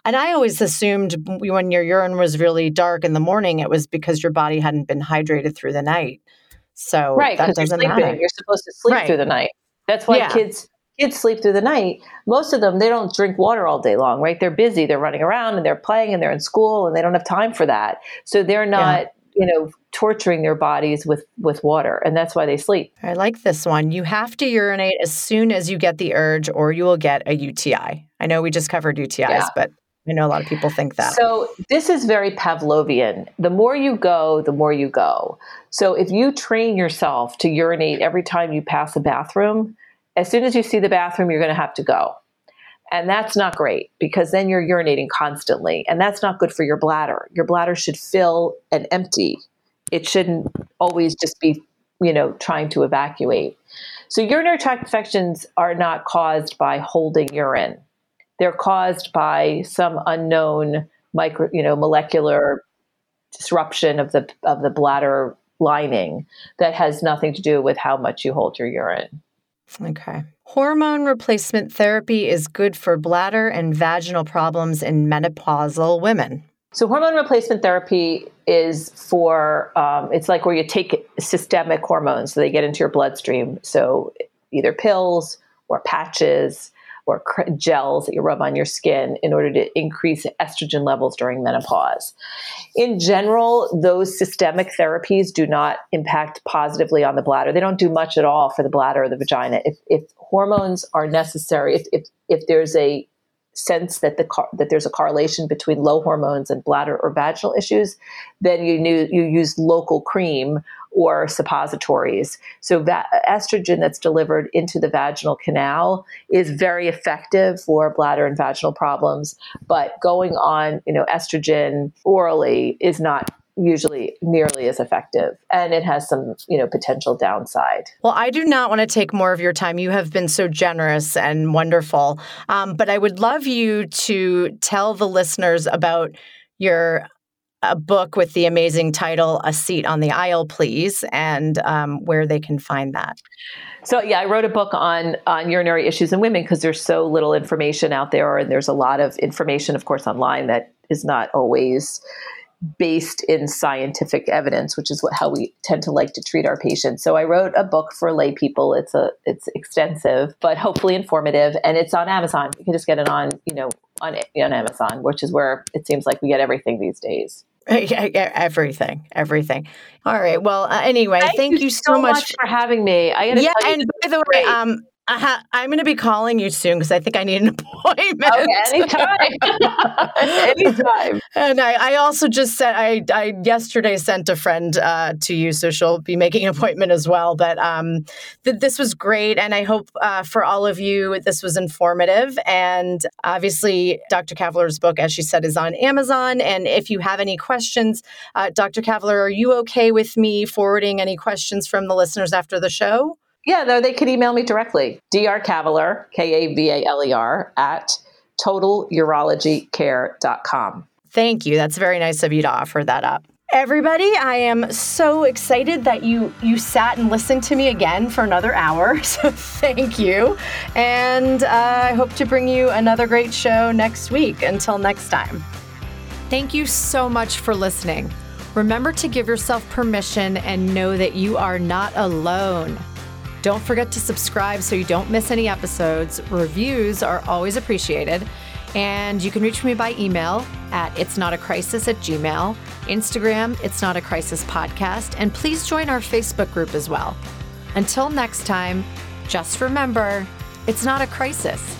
and I always assumed when your urine was really dark in the morning, it was because your body hadn't been hydrated through the night. So right, that doesn't you're matter. You're supposed to sleep right. through the night. That's why yeah. kids kids sleep through the night. Most of them they don't drink water all day long, right? They're busy, they're running around and they're playing and they're in school and they don't have time for that. So they're not, yeah. you know, torturing their bodies with with water and that's why they sleep. I like this one. You have to urinate as soon as you get the urge or you will get a UTI. I know we just covered UTIs, yeah. but I know a lot of people think that. So this is very Pavlovian. The more you go, the more you go. So if you train yourself to urinate every time you pass a bathroom, as soon as you see the bathroom, you're going to have to go. And that's not great because then you're urinating constantly. And that's not good for your bladder. Your bladder should fill and empty. It shouldn't always just be, you know, trying to evacuate. So urinary tract infections are not caused by holding urine they're caused by some unknown micro, you know, molecular disruption of the of the bladder lining that has nothing to do with how much you hold your urine. Okay. Hormone replacement therapy is good for bladder and vaginal problems in menopausal women. So, hormone replacement therapy is for, um, it's like where you take systemic hormones, so they get into your bloodstream. So, either pills or patches or gels that you rub on your skin in order to increase estrogen levels during menopause. In general, those systemic therapies do not impact positively on the bladder. They don't do much at all for the bladder or the vagina. If, if hormones are necessary, if, if, if there's a sense that the that there's a correlation between low hormones and bladder or vaginal issues, then you knew, you use local cream or suppositories. So that estrogen that's delivered into the vaginal canal is very effective for bladder and vaginal problems, but going on, you know, estrogen orally is not usually nearly as effective and it has some you know potential downside well i do not want to take more of your time you have been so generous and wonderful um, but i would love you to tell the listeners about your a book with the amazing title "A Seat on the Aisle, Please," and um, where they can find that. So yeah, I wrote a book on on urinary issues in women because there's so little information out there, and there's a lot of information, of course, online that is not always based in scientific evidence, which is what how we tend to like to treat our patients. So I wrote a book for lay people. It's a it's extensive, but hopefully informative, and it's on Amazon. You can just get it on you know on on Amazon, which is where it seems like we get everything these days. everything, everything. All right. Well, uh, anyway, thank, thank you, you, so much, much for having me. I yeah, and by the way, um, ha- I'm going to be calling you soon because I think I need an appointment. Okay, anytime. anytime. And I, I, also just said I, I yesterday sent a friend uh, to you, so she'll be making an appointment as well. But um, th- this was great. And I hope uh, for all of you, this was informative. And obviously, Dr. Kavaler's book, as she said, is on Amazon. And if you have any questions, uh, Dr. Kavaler, are you okay with me forwarding any questions from the listeners after the show? Yeah, no, they could email me directly. Dr. Kavaler, K A V A L E R, at totalurologycare.com. Thank you. That's very nice of you to offer that up. Everybody, I am so excited that you you sat and listened to me again for another hour. So thank you, and uh, I hope to bring you another great show next week. Until next time. Thank you so much for listening. Remember to give yourself permission and know that you are not alone. Don't forget to subscribe so you don't miss any episodes. Reviews are always appreciated. And you can reach me by email at it's not a crisis at gmail, Instagram, it's not a crisis podcast, and please join our Facebook group as well. Until next time, just remember, it's not a crisis.